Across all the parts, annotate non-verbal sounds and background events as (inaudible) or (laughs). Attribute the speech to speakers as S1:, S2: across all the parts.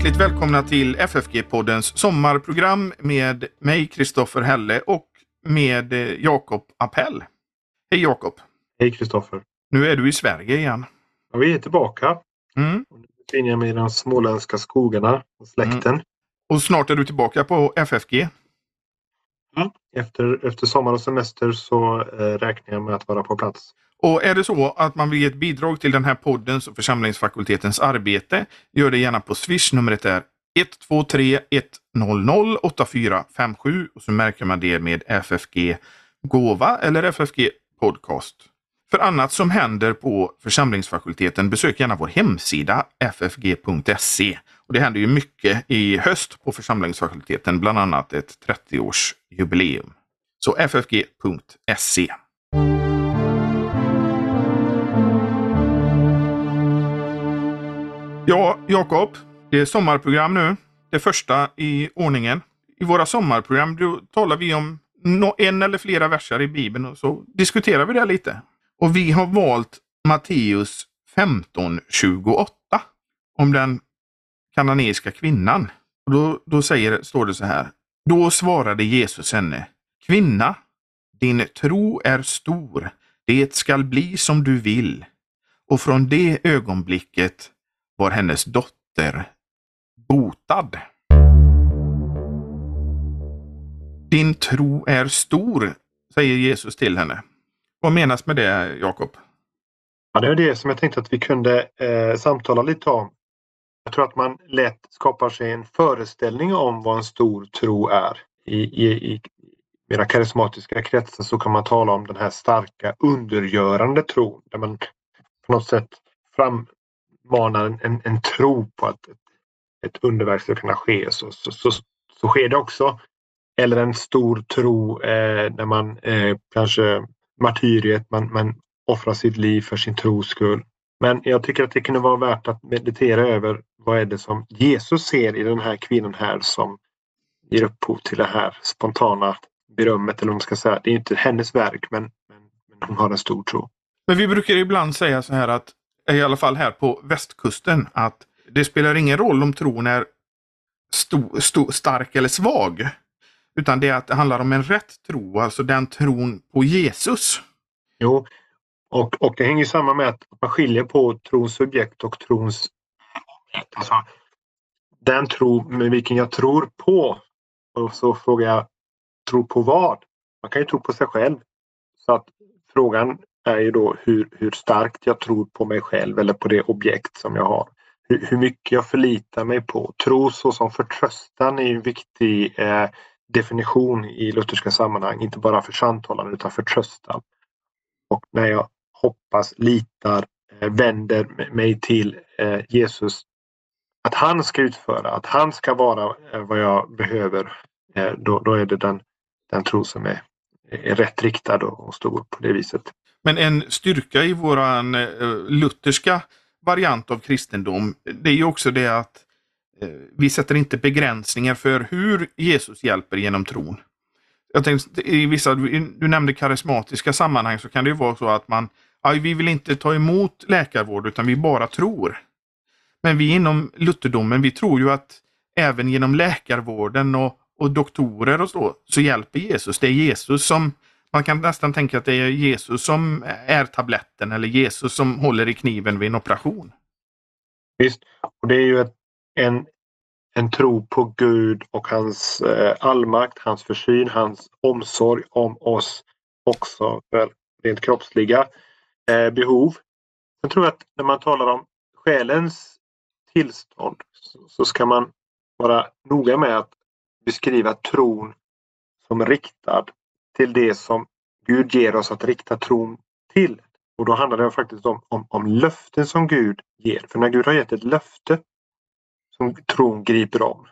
S1: hjärtligt välkomna till FFG-poddens sommarprogram med mig, Kristoffer Helle och med eh, Jakob Appell. Hej Jakob!
S2: Hej Kristoffer!
S1: Nu är du i Sverige igen.
S2: Ja, vi är tillbaka.
S1: Mm.
S2: Nu befinner jag mig i de småländska skogarna och släkten.
S1: Och snart är du tillbaka på FFG.
S2: Efter, efter sommar och semester så eh, räknar jag med att vara på plats.
S1: Och är det så att man vill ge ett bidrag till den här poddens och församlingsfakultetens arbete, gör det gärna på Swish. Numret är 123 100 8457 och så märker man det med FFG Gåva eller FFG Podcast. För annat som händer på församlingsfakulteten, besök gärna vår hemsida ffg.se. Och Det händer ju mycket i höst på församlingsfakulteten, bland annat ett 30-årsjubileum. Så ffg.se. Ja, Jakob, det är sommarprogram nu. Det första i ordningen. I våra sommarprogram då talar vi om en eller flera verser i Bibeln och så diskuterar vi det lite. Och vi har valt Matteus 15.28 om den kananeiska kvinnan. Och då, då säger, står det så här. Då svarade Jesus henne. Kvinna, din tro är stor. Det skall bli som du vill. Och från det ögonblicket var hennes dotter botad. Din tro är stor, säger Jesus till henne. Vad menas med det, Jakob?
S2: Ja, det är det som jag tänkte att vi kunde eh, samtala lite om. Jag tror att man lätt skapar sig en föreställning om vad en stor tro är. I, i, i mera karismatiska kretsar så kan man tala om den här starka undergörande tron där man på något sätt manar en, en, en tro på att ett, ett underverk ska kunna ske. Så, så, så, så sker det också. Eller en stor tro eh, när man eh, kanske martyriet, man, man offrar sitt liv för sin tros skull. Men jag tycker att det kunde vara värt att meditera över vad är det som Jesus ser i den här kvinnan här som ger upphov till det här spontana berömmet eller vad man ska säga. Det är inte hennes verk men, men, men hon har en stor tro.
S1: Men vi brukar ibland säga så här att, i alla fall här på västkusten, att det spelar ingen roll om tron är sto, sto, stark eller svag. Utan det är att det handlar om en rätt tro, alltså den tron på Jesus.
S2: Jo, och, och det hänger samman med att man skiljer på trons subjekt och trons objekt. Alltså, den tro med vilken jag tror på. Och så frågar jag, tro på vad? Man kan ju tro på sig själv. Så att frågan är ju då hur, hur starkt jag tror på mig själv eller på det objekt som jag har. Hur, hur mycket jag förlitar mig på. Tro såsom förtröstan är en viktig eh, definition i lutherska sammanhang. Inte bara för samtalande utan förtröstan. Och när jag hoppas, litar, eh, vänder mig till eh, Jesus. Att han ska utföra, att han ska vara eh, vad jag behöver. Eh, då, då är det den, den tro som är, är rätt riktad och, och stor på det viset.
S1: Men en styrka i våran eh, lutherska variant av kristendom, det är ju också det att eh, vi sätter inte begränsningar för hur Jesus hjälper genom tron. Jag tänkte, i vissa, du nämnde karismatiska sammanhang så kan det ju vara så att man, aj, vi vill inte ta emot läkarvård utan vi bara tror. Men vi inom lutherdomen, vi tror ju att även genom läkarvården och, och doktorer och så, så hjälper Jesus. Det är Jesus som, man kan nästan tänka att det är Jesus som är tabletten eller Jesus som håller i kniven vid en operation.
S2: Visst, och det är ju ett, en, en tro på Gud och hans eh, allmakt, hans försyn, hans omsorg om oss också för rent kroppsliga eh, behov. Jag tror att när man talar om själens tillstånd så, så ska man vara noga med att beskriva tron som riktad till det som Gud ger oss att rikta tron till. Och då handlar det faktiskt om, om, om löften som Gud ger. För när Gud har gett ett löfte som tron griper om.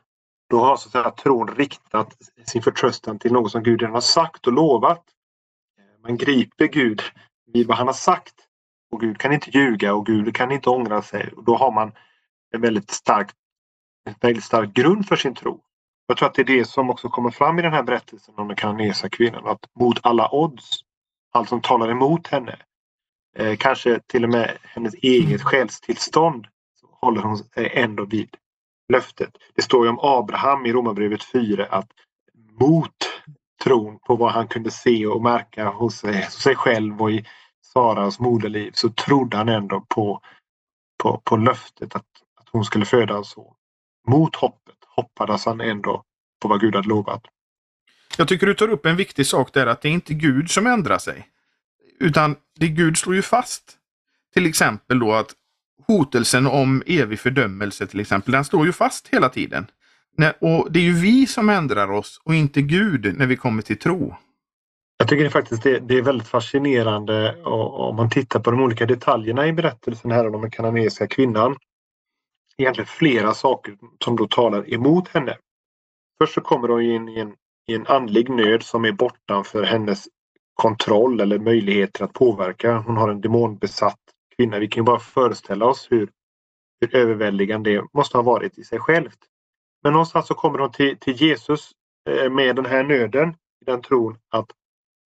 S2: Då har så att säga, tron riktat sin förtröstan till något som Gud redan har sagt och lovat. Man griper Gud vid vad han har sagt. Och Gud kan inte ljuga och Gud kan inte ångra sig. Och då har man en väldigt stark, en väldigt stark grund för sin tro. Jag tror att det är det som också kommer fram i den här berättelsen om den kananeiska kvinnan. Att mot alla odds, allt som talar emot henne, eh, kanske till och med hennes eget själstillstånd, så håller hon sig ändå vid löftet. Det står ju om Abraham i Romarbrevet 4 att mot tron på vad han kunde se och märka hos sig, hos sig själv och i Saras moderliv så trodde han ändå på, på, på löftet att, att hon skulle föda en son. Mot hoppet hoppades han ändå på vad Gud hade lovat.
S1: Jag tycker du tar upp en viktig sak där att det är inte Gud som ändrar sig. Utan det Gud slår ju fast. Till exempel då att hotelsen om evig fördömelse till exempel, den står ju fast hela tiden. Och det är ju vi som ändrar oss och inte Gud när vi kommer till tro.
S2: Jag tycker faktiskt det, det är väldigt fascinerande om man tittar på de olika detaljerna i berättelsen här om den kananeiska kvinnan. Egentligen flera saker som då talar emot henne. Först så kommer hon in i en, i en andlig nöd som är bortanför hennes kontroll eller möjligheter att påverka. Hon har en demonbesatt kvinna. Vi kan ju bara föreställa oss hur, hur överväldigande det måste ha varit i sig självt. Men någonstans så kommer hon till, till Jesus eh, med den här nöden i den tron att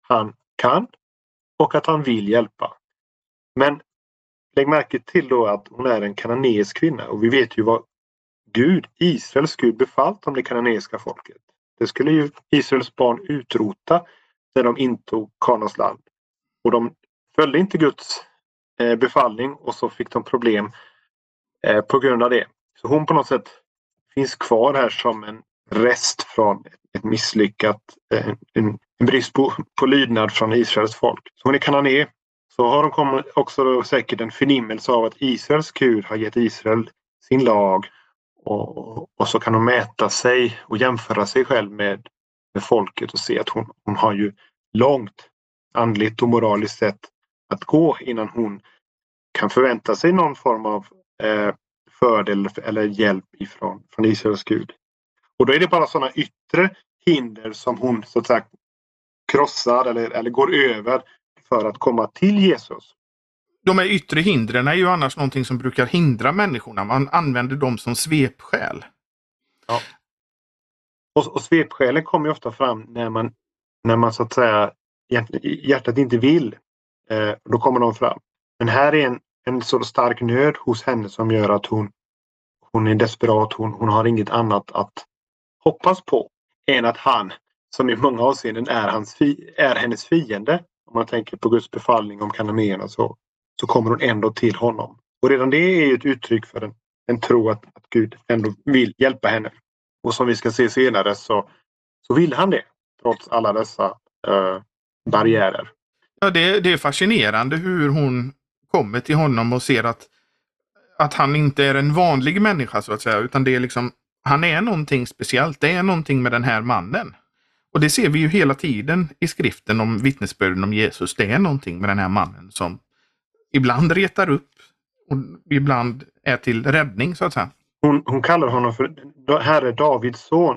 S2: han kan och att han vill hjälpa. Men lägg märke till då att hon är en kananeisk kvinna och vi vet ju vad Gud, Israels Gud, befallt om det kananeiska folket. Det skulle ju Israels barn utrota när de intog Kanas land. Och de följde inte Guds eh, befallning och så fick de problem eh, på grund av det. Så hon på något sätt finns kvar här som en rest från ett misslyckat, eh, en, en brist på, på lydnad från Israels folk. Så hon är kanané. Så har de kommit också säkert en förnimmelse av att Israels Gud har gett Israel sin lag och, och så kan hon mäta sig och jämföra sig själv med, med folket och se att hon, hon har ju långt andligt och moraliskt sett att gå innan hon kan förvänta sig någon form av eh, fördel eller hjälp ifrån från Israels Gud. Och då är det bara sådana yttre hinder som hon så att säga krossar eller, eller går över för att komma till Jesus.
S1: De här yttre hindren är ju annars någonting som brukar hindra människorna. Man använder dem som svepskäl.
S2: Ja. Och, och svepskälen kommer ofta fram när man, när man så att säga hjärtat inte vill. Eh, då kommer de fram. Men här är en, en så stark nöd hos henne som gör att hon, hon är desperat. Hon, hon har inget annat att hoppas på än att han, som i många avseenden är, hans är hennes fiende, om man tänker på Guds befallning om kananéerna så, så kommer hon ändå till honom. Och redan det är ett uttryck för en, en tro att, att Gud ändå vill hjälpa henne. Och som vi ska se senare så, så vill han det trots alla dessa uh, barriärer.
S1: Ja, det, det är fascinerande hur hon kommer till honom och ser att, att han inte är en vanlig människa så att säga, utan det är liksom, han är någonting speciellt. Det är någonting med den här mannen. Och det ser vi ju hela tiden i skriften om vittnesbörden om Jesus. Det är någonting med den här mannen som ibland retar upp och ibland är till räddning så att säga.
S2: Hon, hon kallar honom för Herre Davids son.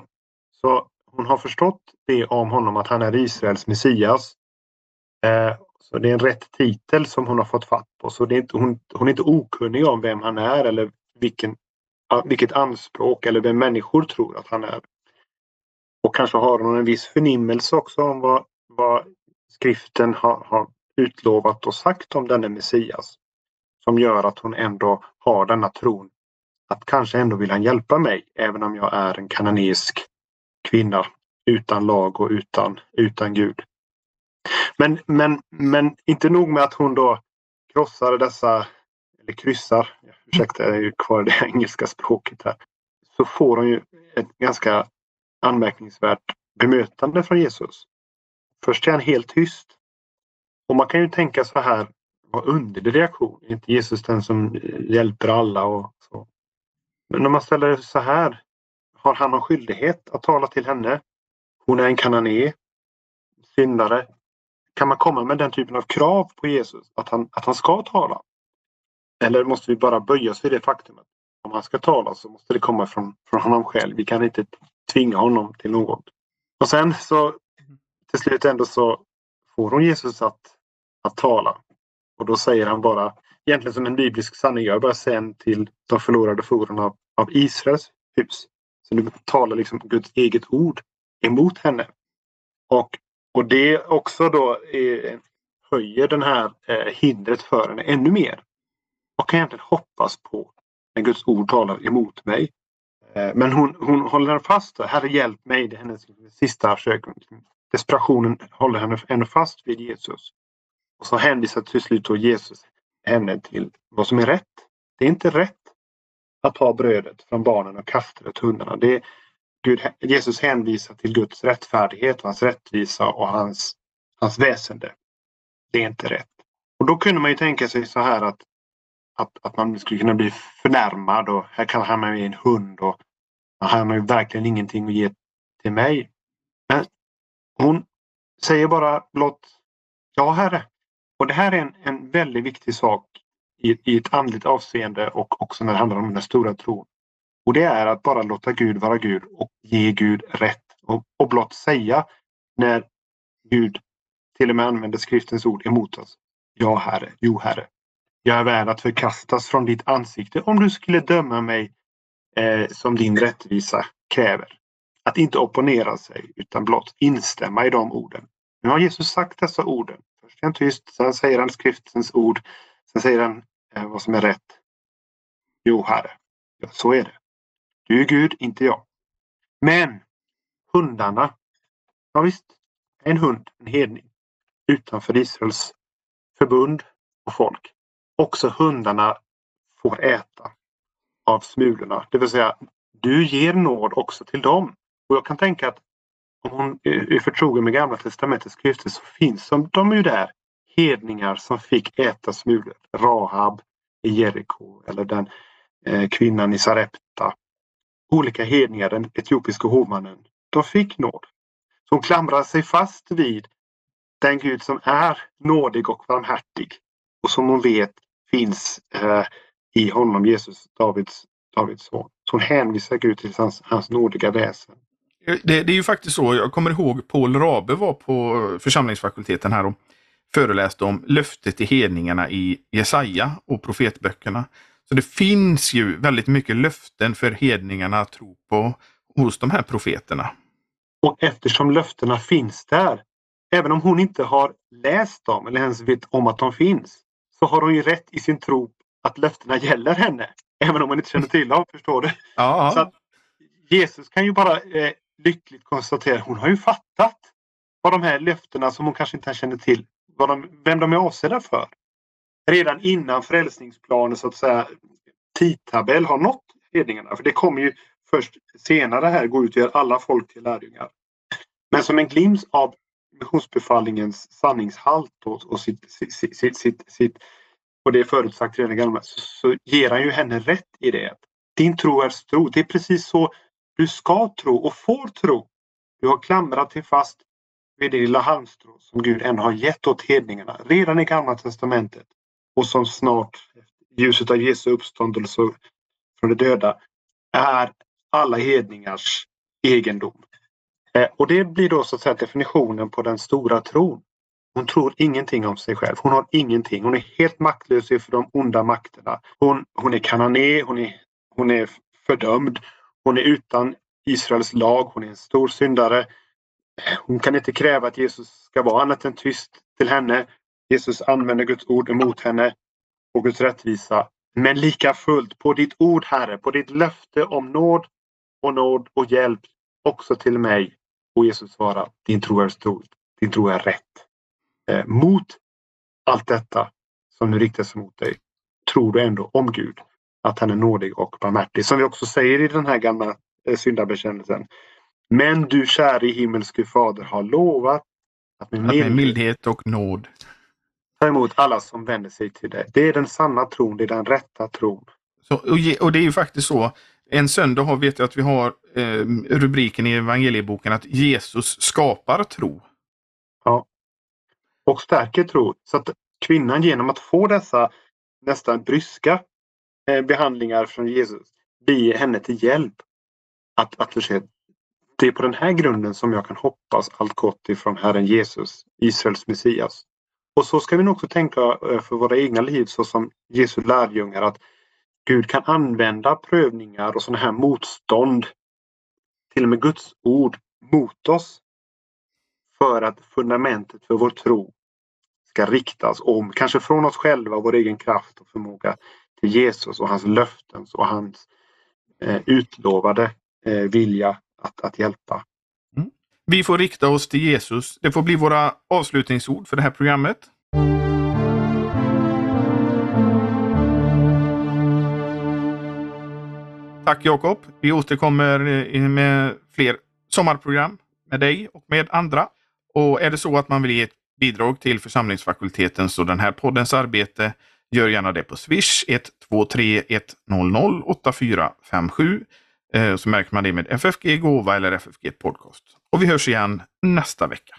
S2: Så hon har förstått det om honom att han är Israels Messias. Eh, så det är en rätt titel som hon har fått fatt på. Så det är inte, hon, hon är inte okunnig om vem han är eller vilken, vilket anspråk eller vem människor tror att han är. Och kanske har hon en viss förnimmelse också om vad, vad skriften har, har utlovat och sagt om denne Messias. Som gör att hon ändå har denna tron att kanske ändå vill han hjälpa mig även om jag är en kananisk kvinna utan lag och utan, utan Gud. Men, men, men inte nog med att hon då krossar dessa, eller kryssar, ursäkta jag är ju kvar i det (laughs) engelska språket här. Så får hon ju ett ganska anmärkningsvärt bemötande från Jesus. Först är han helt tyst. Och man kan ju tänka så här, vad underlig reaktion. Är inte Jesus den som hjälper alla och så? Men om man ställer det så här, har han någon skyldighet att tala till henne? Hon är en kanané, syndare, kan man komma med den typen av krav på Jesus att han, att han ska tala? Eller måste vi bara böja oss för det faktumet? Om han ska tala så måste det komma från, från honom själv. Vi kan inte tvinga honom till något. Och sen så till slut ändå så får hon Jesus att, att tala. Och då säger han bara, egentligen som en biblisk sanning, jag bara sänd till de förlorade fåren av, av Israels hus. Så nu talar liksom Guds eget ord emot henne. Och och det också då är, höjer den här eh, hindret för henne ännu mer. Vad kan jag egentligen hoppas på när Guds ord talar emot mig? Eh, men hon, hon håller fast. Herre hjälp mig. Det är hennes sista försök. Desperationen håller henne ännu fast vid Jesus. Och så hänvisar till slut då Jesus henne till vad som är rätt. Det är inte rätt att ta brödet från barnen och kasta det till hundarna. Det är, Gud, Jesus hänvisar till Guds rättfärdighet, och hans rättvisa och hans, hans väsende. Det är inte rätt. Och då kunde man ju tänka sig så här att, att, att man skulle kunna bli förnärmad och här kan han med en hund och han har ju verkligen ingenting att ge till mig. Men hon säger bara blott Ja, Herre. Och det här är en, en väldigt viktig sak i, i ett andligt avseende och också när det handlar om den stora tron. Och det är att bara låta Gud vara Gud och ge Gud rätt. Och, och blott säga när Gud till och med använder skriftens ord emot oss. Ja, Herre. Jo, Herre. Jag är värd att förkastas från ditt ansikte om du skulle döma mig eh, som din rättvisa kräver. Att inte opponera sig utan blott instämma i de orden. Nu har Jesus sagt dessa orden. Först är han tyst, sen säger han skriftens ord. Sen säger han eh, vad som är rätt. Jo, Herre, ja, så är det. Du är Gud, inte jag. Men hundarna. Ja, visst, en hund, en hedning utanför Israels förbund och folk. Också hundarna får äta av smulorna. Det vill säga, du ger nåd också till dem. Och jag kan tänka att om hon är förtrogen med Gamla Testamentets skrifter så finns de ju där. Hedningar som fick äta smulor. Rahab i Jeriko eller den eh, kvinnan i Sarepta. Olika hedningar, den etiopiska hovmannen. De fick nåd. Så hon klamrar sig fast vid den Gud som är nådig och barmhärtig och som hon vet finns eh, i honom, Jesus, Davids, Davids son. Så hon hänvisar Gud till hans, hans nådiga väsen.
S1: Det, det, är ju faktiskt så, jag kommer ihåg Paul Rabe var på församlingsfakulteten här och föreläste om löftet till hedningarna i Jesaja och profetböckerna. Så det finns ju väldigt mycket löften för hedningarna att tro på hos de här profeterna.
S2: Och eftersom löftena finns där, även om hon inte har läst dem eller ens vet om att de finns, så har hon ju rätt i sin tro att löftena gäller henne. Även om hon inte känner till dem, förstår du?
S1: Ja.
S2: Så Jesus kan ju bara eh, lyckligt konstatera att hon har ju fattat vad de här löftena som hon kanske inte känner till, vad de, vem de är avsedda för. Redan innan frälsningsplanen så att säga tidtabell har nått hedningarna. För det kommer ju först senare här gå ut och göra alla folk till lärjungar. Men som en glimt av missionsbefallningens sanningshalt och, och sitt, sitt, sitt, sitt, sitt och det är förutsagt redan i gamla så, så ger han ju henne rätt i det. Din tro är tro, Det är precis så du ska tro och får tro. Du har klamrat dig fast vid det lilla halmstrå som Gud än har gett åt hedningarna redan i Gamla Testamentet och som snart, i ljuset av Jesu uppståndelse från de döda, är alla hedningars egendom. Eh, och det blir då så att säga definitionen på den stora tron. Hon tror ingenting om sig själv. Hon har ingenting. Hon är helt maktlös inför de onda makterna. Hon, hon är kanané, hon är, hon är fördömd. Hon är utan Israels lag. Hon är en stor syndare. Hon kan inte kräva att Jesus ska vara annat än tyst till henne. Jesus använder Guds ord emot henne och Guds rättvisa. Men lika fullt, på ditt ord Herre, på ditt löfte om nåd och nåd och hjälp också till mig. Och Jesus svarar, din tro är stor, din tro är rätt. Eh, mot allt detta som nu riktas mot dig tror du ändå om Gud att han är nådig och barmhärtig. Som vi också säger i den här gamla eh, syndabekännelsen. Men du käre himmelske fader har lovat att
S1: med, mildhet, mildhet och nåd
S2: ta emot alla som vänder sig till dig. Det är den sanna tron, det är den rätta tron.
S1: Så, och, det är ju faktiskt så. En söndag har, vet jag att vi har eh, rubriken i evangelieboken att Jesus skapar tro.
S2: Ja. Och stärker tro. Så att kvinnan genom att få dessa nästan bryska Eh, behandlingar från Jesus blir henne till hjälp att, att förse. Det är på den här grunden som jag kan hoppas allt gott ifrån Herren Jesus, Israels Messias. Och så ska vi nog också tänka eh, för våra egna liv så som Jesu lärjungar att Gud kan använda prövningar och sådana här motstånd, till och med Guds ord mot oss för att fundamentet för vår tro ska riktas om, kanske från oss själva, vår egen kraft och förmåga till Jesus och hans löften och hans eh, utlovade eh, vilja att, att hjälpa. Mm.
S1: Vi får rikta oss till Jesus. Det får bli våra avslutningsord för det här programmet. Tack Jakob. Vi återkommer eh, med fler sommarprogram med dig och med andra. Och är det så att man vill ge ett bidrag till församlingsfakultetens och den här poddens arbete, gör gärna det på Swish 123 100 8457. Så märker man det med FFG Gåva eller FFG Podcast. Och vi hörs igen nästa vecka.